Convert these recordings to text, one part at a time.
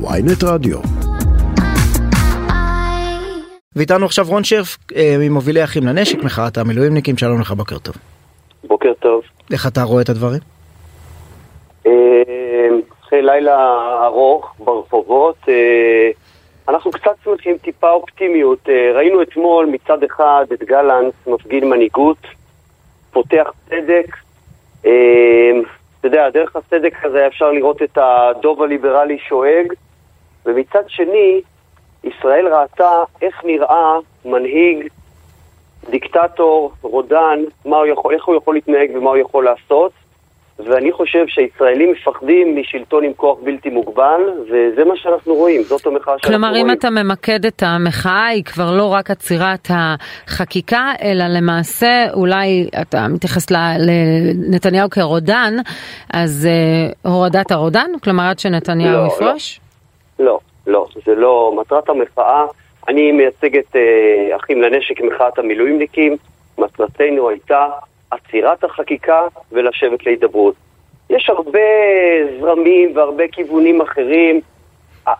ויינט רדיו. ואיתנו עכשיו רון שרף, אה, ממובילי אחים לנשק, מחאת המילואימניקים, שלום לך, בוקר טוב. בוקר טוב. איך אתה רואה את הדברים? אה, אחרי לילה ארוך ברחובות, אה, אנחנו קצת שמחים טיפה אופטימיות. ראינו אתמול מצד אחד את גלנט מפגין מנהיגות, פותח צדק. אתה יודע, דרך הצדק הזה אפשר לראות את הדוב הליברלי שואג, ומצד שני, ישראל ראתה איך נראה מנהיג, דיקטטור, רודן, הוא יכול, איך הוא יכול להתנהג ומה הוא יכול לעשות. ואני חושב שהישראלים מפחדים משלטון עם כוח בלתי מוגבל, וזה מה שאנחנו רואים, זאת המחאה שאנחנו כלומר, רואים. כלומר, אם אתה ממקד את המחאה, היא כבר לא רק עצירת החקיקה, אלא למעשה, אולי אתה מתייחס לנתניהו כרודן, אז uh, הורדת הרודן? כלומר, עד שנתניהו לא, יפרוש? לא, זה לא מטרת המחאה. אני מייצג את uh, אחים לנשק, מחאת המילואימניקים. מטרתנו הייתה עצירת החקיקה ולשבת להידברות. יש הרבה זרמים והרבה כיוונים אחרים.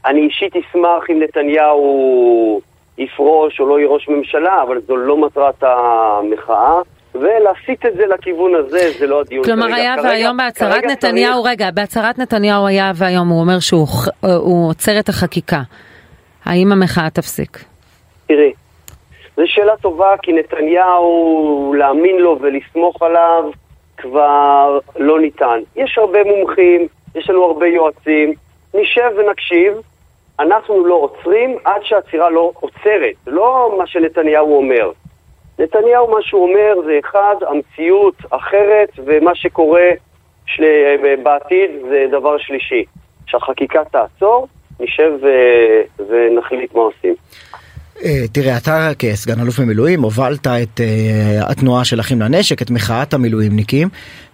אני אישית אשמח אם נתניהו יפרוש או לא יהיה ראש ממשלה, אבל זו לא מטרת המחאה. ולהסיט את זה לכיוון הזה, זה לא הדיון כלומר, כרגע. היה כרגע, והיום בהצהרת נתניהו, צריך... רגע, בהצהרת נתניהו היה והיום הוא אומר שהוא עוצר את החקיקה. האם המחאה תפסיק? תראי, זו שאלה טובה, כי נתניהו, להאמין לו ולסמוך עליו כבר לא ניתן. יש הרבה מומחים, יש לנו הרבה יועצים, נשב ונקשיב. אנחנו לא עוצרים עד שהעצירה לא עוצרת, לא מה שנתניהו אומר. נתניהו, מה שהוא אומר זה אחד, המציאות אחרת, ומה שקורה של... בעתיד זה דבר שלישי. שהחקיקה תעצור, נשב ו... ונחליט מה עושים. תראה, אתה כסגן אלוף במילואים הובלת את uh, התנועה של אחים לנשק, את מחאת המילואימניקים,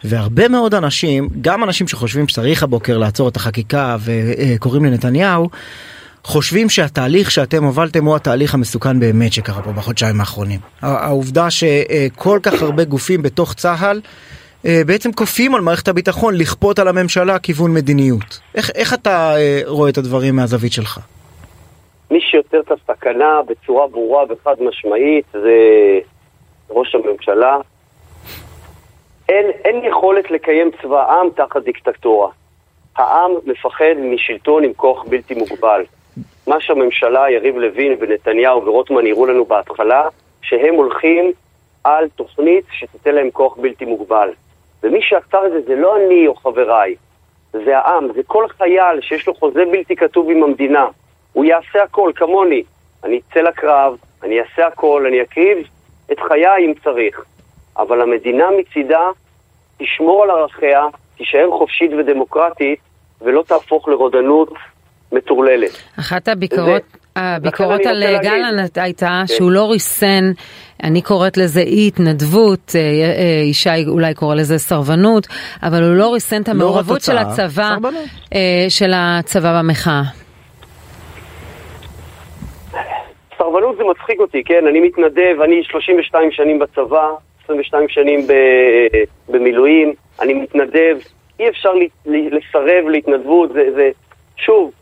והרבה מאוד אנשים, גם אנשים שחושבים שצריך הבוקר לעצור את החקיקה וקוראים לנתניהו, חושבים שהתהליך שאתם הובלתם הוא התהליך המסוכן באמת שקרה פה בחודשיים האחרונים. העובדה שכל כך הרבה גופים בתוך צה"ל בעצם כופים על מערכת הביטחון לכפות על הממשלה כיוון מדיניות. איך, איך אתה רואה את הדברים מהזווית שלך? מי שיוצר את הסכנה בצורה ברורה וחד משמעית זה ראש הממשלה. אין, אין יכולת לקיים צבא עם תחת דיקטטורה. העם מפחד משלטון עם כוח בלתי מוגבל. מה שהממשלה, יריב לוין ונתניהו ורוטמן הראו לנו בהתחלה, שהם הולכים על תוכנית שתיתן להם כוח בלתי מוגבל. ומי שעצר את זה זה לא אני או חבריי, זה העם, זה כל חייל שיש לו חוזה בלתי כתוב עם המדינה. הוא יעשה הכל, כמוני. אני אצא לקרב, אני אעשה הכל, אני אקריב את חיי אם צריך. אבל המדינה מצידה תשמור על ערכיה, תישאר חופשית ודמוקרטית, ולא תהפוך לרודנות מטורללת. אחת הביקורות, הביקורות על גלנט הייתה כן. שהוא לא ריסן, אני קוראת לזה אי התנדבות, ישי אולי קורא לזה סרבנות, אבל הוא לא ריסן את המעורבות לא של הצבא, סרבנות. של הצבא במחאה. סרבנות זה מצחיק אותי, כן? אני מתנדב, אני 32 שנים בצבא, 22 שנים במילואים, אני מתנדב, אי אפשר לסרב להתנדבות, זה, זה, שוב,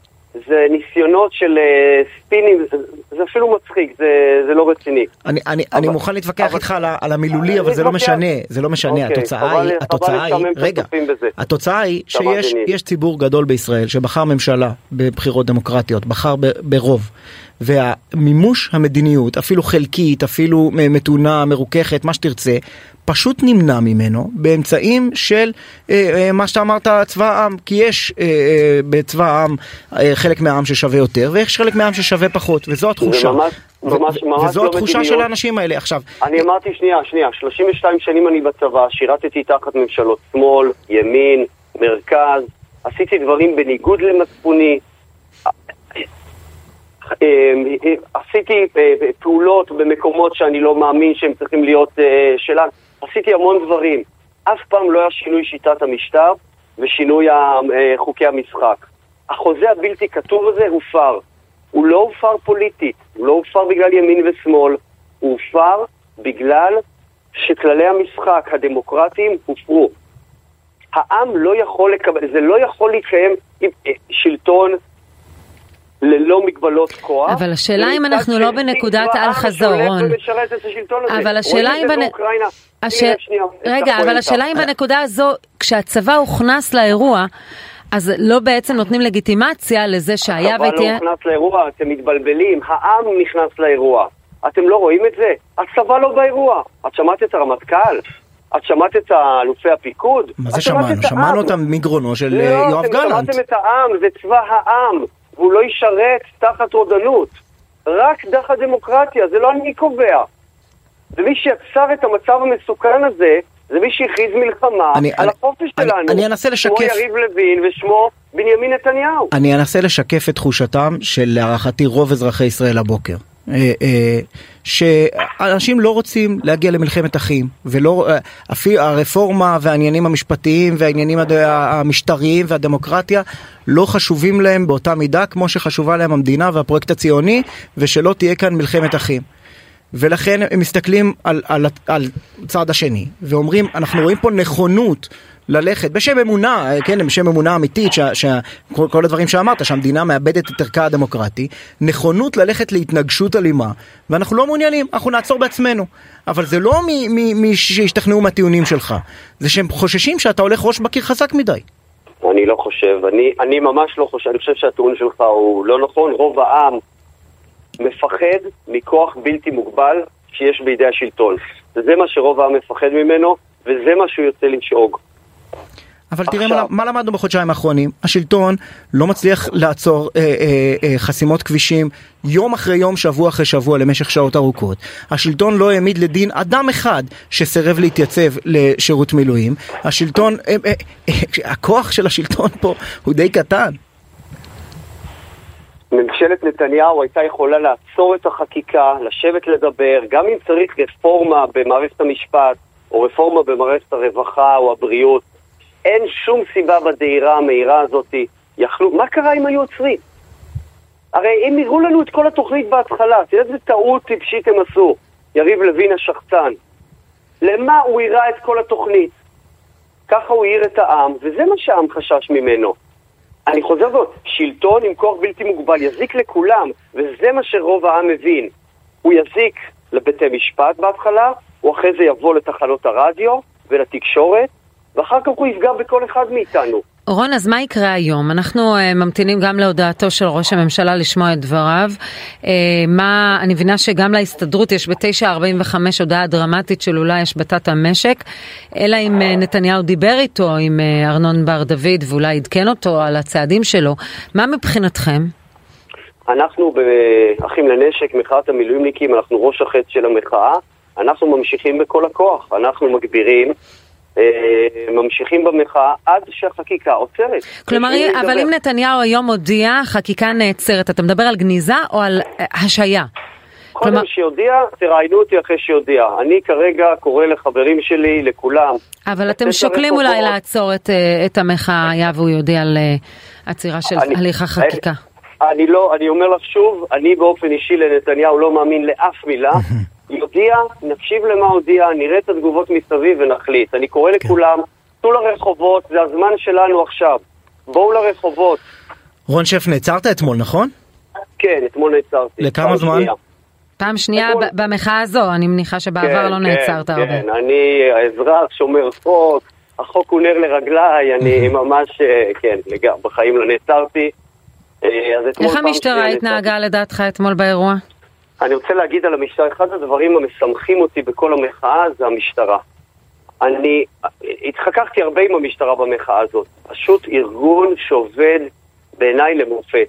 זה ניסיונות של uh, ספינים, זה, זה אפילו מצחיק, זה, זה לא רציני. אני, אני, אבל, אני מוכן להתווכח אבל, איתך על, על המילולי, אבל זה לא משנה, זה לא משנה, אוקיי, התוצאה היא, התוצאה היא, רגע, התוצאה היא שיש ציבור גדול בישראל שבחר ממשלה בבחירות דמוקרטיות, בחר ב, ברוב. והמימוש המדיניות, אפילו חלקית, אפילו מתונה, מרוככת, מה שתרצה, פשוט נמנע ממנו באמצעים של אה, אה, מה שאתה אמרת צבא העם, כי יש אה, אה, בצבא העם אה, חלק מהעם ששווה יותר ויש חלק מהעם ששווה פחות, וזו התחושה. ממש, ממש, ממש וזו לא התחושה מדיניות. של האנשים האלה. עכשיו... אני אמרתי, שנייה, שנייה, 32 שנים אני בצבא, שירתתי תחת ממשלות שמאל, ימין, מרכז, עשיתי דברים בניגוד למצפוני. עשיתי פעולות במקומות שאני לא מאמין שהם צריכים להיות שלנו. עשיתי המון דברים. אף פעם לא היה שינוי שיטת המשטר ושינוי חוקי המשחק. החוזה הבלתי כתוב הזה הופר. הוא לא הופר פוליטית, הוא לא הופר בגלל ימין ושמאל, הוא הופר בגלל שכללי המשחק הדמוקרטיים הופרו. העם לא יכול לקבל, זה לא יכול להתקיים עם שלטון ללא מגבלות כוח. אבל השאלה אם אנחנו לא בנקודת אל חזור, רון. אבל השאלה אם... בנ... הש... רגע, אבל השאלה אם בנקודה הזו, כשהצבא הוכנס לאירוע, אז לא בעצם נותנים לגיטימציה לזה שהיה ותהיה... הצבא לא נכנס לאירוע, אתם מתבלבלים, העם נכנס לאירוע. אתם לא רואים את זה? הצבא לא באירוע. את שמעת את הרמטכ"ל? את שמעת את אלופי הפיקוד? מה זה שמענו? שמענו אותם מגרונו של לא, יואב גלנט. לא, אתם שמעתם את העם, זה צבא העם. והוא לא ישרת תחת רודנות. רק דרך הדמוקרטיה, זה לא אני קובע. ומי שיצר את המצב המסוכן הזה, זה מי שהכריז מלחמה אני, על אני, החופש אני, שלנו. אני אנסה לשקף... שמו יריב לוין ושמו בנימין נתניהו. אני אנסה לשקף את תחושתם של להערכתי רוב אזרחי ישראל הבוקר. אה, אה, שאנשים לא רוצים להגיע למלחמת אחים, ולא, אה, אפילו הרפורמה והעניינים המשפטיים והעניינים המשטריים והדמוקרטיה לא חשובים להם באותה מידה כמו שחשובה להם המדינה והפרויקט הציוני, ושלא תהיה כאן מלחמת אחים. ולכן הם מסתכלים על, על, על צד השני ואומרים אנחנו רואים פה נכונות ללכת בשם אמונה, כן, בשם אמונה אמיתית, שכל הדברים שאמרת, שהמדינה מאבדת את ערכה הדמוקרטי, נכונות ללכת להתנגשות אלימה, ואנחנו לא מעוניינים, אנחנו נעצור בעצמנו. אבל זה לא מי שישתכנעו מהטיעונים שלך, זה שהם חוששים שאתה הולך ראש בקיר חזק מדי. אני לא חושב, אני, אני ממש לא חושב, אני חושב שהטיעון שלך הוא לא נכון, רוב העם מפחד מכוח בלתי מוגבל שיש בידי השלטון. זה מה שרוב העם מפחד ממנו, וזה מה שהוא יוצא לשאוג. אבל עכשיו... תראה מה, מה למדנו בחודשיים האחרונים, השלטון לא מצליח לעצור אה, אה, אה, חסימות כבישים יום אחרי יום, שבוע אחרי שבוע למשך שעות ארוכות. השלטון לא העמיד לדין אדם אחד שסירב להתייצב לשירות מילואים. השלטון, אה, אה, אה, הכוח של השלטון פה הוא די קטן. ממשלת נתניהו הייתה יכולה לעצור את החקיקה, לשבת לדבר, גם אם צריך רפורמה במערכת המשפט, או רפורמה במערכת הרווחה או הבריאות. אין שום סיבה בדהירה המהירה הזאת. יכלו... מה קרה אם היו עוצרים? הרי אם יראו לנו את כל התוכנית בהתחלה, תראה איזה טעות טיפשית הם עשו, יריב לוין השחצן. למה הוא יראה את כל התוכנית? ככה הוא העיר את העם, וזה מה שהעם חשש ממנו. אני חוזר ועוד, שלטון עם כוח בלתי מוגבל יזיק לכולם, וזה מה שרוב העם מבין. הוא יזיק לבתי משפט בהתחלה, הוא אחרי זה יבוא לתחנות הרדיו ולתקשורת, ואחר כך הוא יפגע בכל אחד מאיתנו. רון, אז מה יקרה היום? אנחנו uh, ממתינים גם להודעתו של ראש הממשלה לשמוע את דבריו. Uh, מה, אני מבינה שגם להסתדרות יש ב-9.45 הודעה דרמטית של אולי השבתת המשק, אלא אם uh, נתניהו דיבר איתו, עם uh, ארנון בר דוד, ואולי עדכן אותו על הצעדים שלו. מה מבחינתכם? אנחנו ב"אחים לנשק", מחאת המילואימניקים, אנחנו ראש החץ של המחאה. אנחנו ממשיכים בכל הכוח, אנחנו מגבירים ממשיכים במחאה עד שהחקיקה עוצרת. כלומר, אבל אם נתניהו היום הודיע, חקיקה נעצרת, אתה מדבר על גניזה או על אה, השעיה? קודם כלומר... שיודיע, תראיינו אותי אחרי שיודיע. אני כרגע קורא לחברים שלי, לכולם. אבל אתם שוקלים אולי לעצור את, אה, את המחאה, היה והוא יודיע על עצירה של אני, הליך החקיקה. אני לא, אני אומר לך שוב, אני באופן אישי לנתניהו לא מאמין לאף מילה. יודיע, נקשיב למה הודיע, נראה את התגובות מסביב ונחליט. אני קורא כן. לכולם, צאו לרחובות, זה הזמן שלנו עכשיו. בואו לרחובות. רון שף, נעצרת אתמול, נכון? כן, אתמול נעצרתי. לכמה זמן? פעם שנייה. במחאה הזו, אני מניחה שבעבר כן, לא כן, נעצרת הרבה. כן, אני האזרח, שומר חוק, החוק הוא נר לרגליי, אני ממש, אה, כן, בחיים לא נעצרתי. אה, איך המשטרה התנהגה לדעתך אתמול באירוע? אני רוצה להגיד על המשטרה, אחד הדברים המשמחים אותי בכל המחאה זה המשטרה. אני התחככתי הרבה עם המשטרה במחאה הזאת. פשוט ארגון שעובד בעיניי למופת.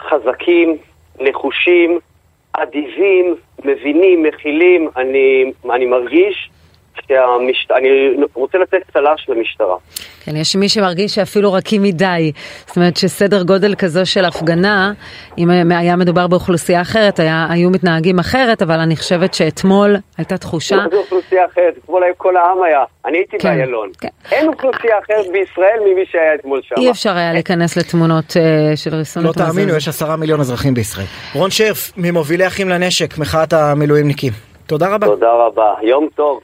חזקים, נחושים, אדיבים, מבינים, מכילים. אני, אני מרגיש שהמשט... אני רוצה לתת צל"ש למשטרה. כן, יש מי שמרגיש שאפילו רכים מדי. זאת אומרת שסדר גודל כזו של הפגנה, אם היה מדובר באוכלוסייה אחרת, היה, היו מתנהגים אחרת, אבל אני חושבת שאתמול הייתה תחושה... מה זה אוכלוסייה אחרת? אתמול כל העם היה. אני הייתי כן, באיילון. כן. אין אוכלוסייה אחרת בישראל ממי שהיה אתמול שם. אי אפשר היה להיכנס לתמונות uh, של ריסון לא תאמינו, יש עשרה מיליון אזרחים בישראל. רון שרף, ממובילי אחים לנשק, מחאת המילואימניקים. תודה רבה. תודה רבה. יום טוב.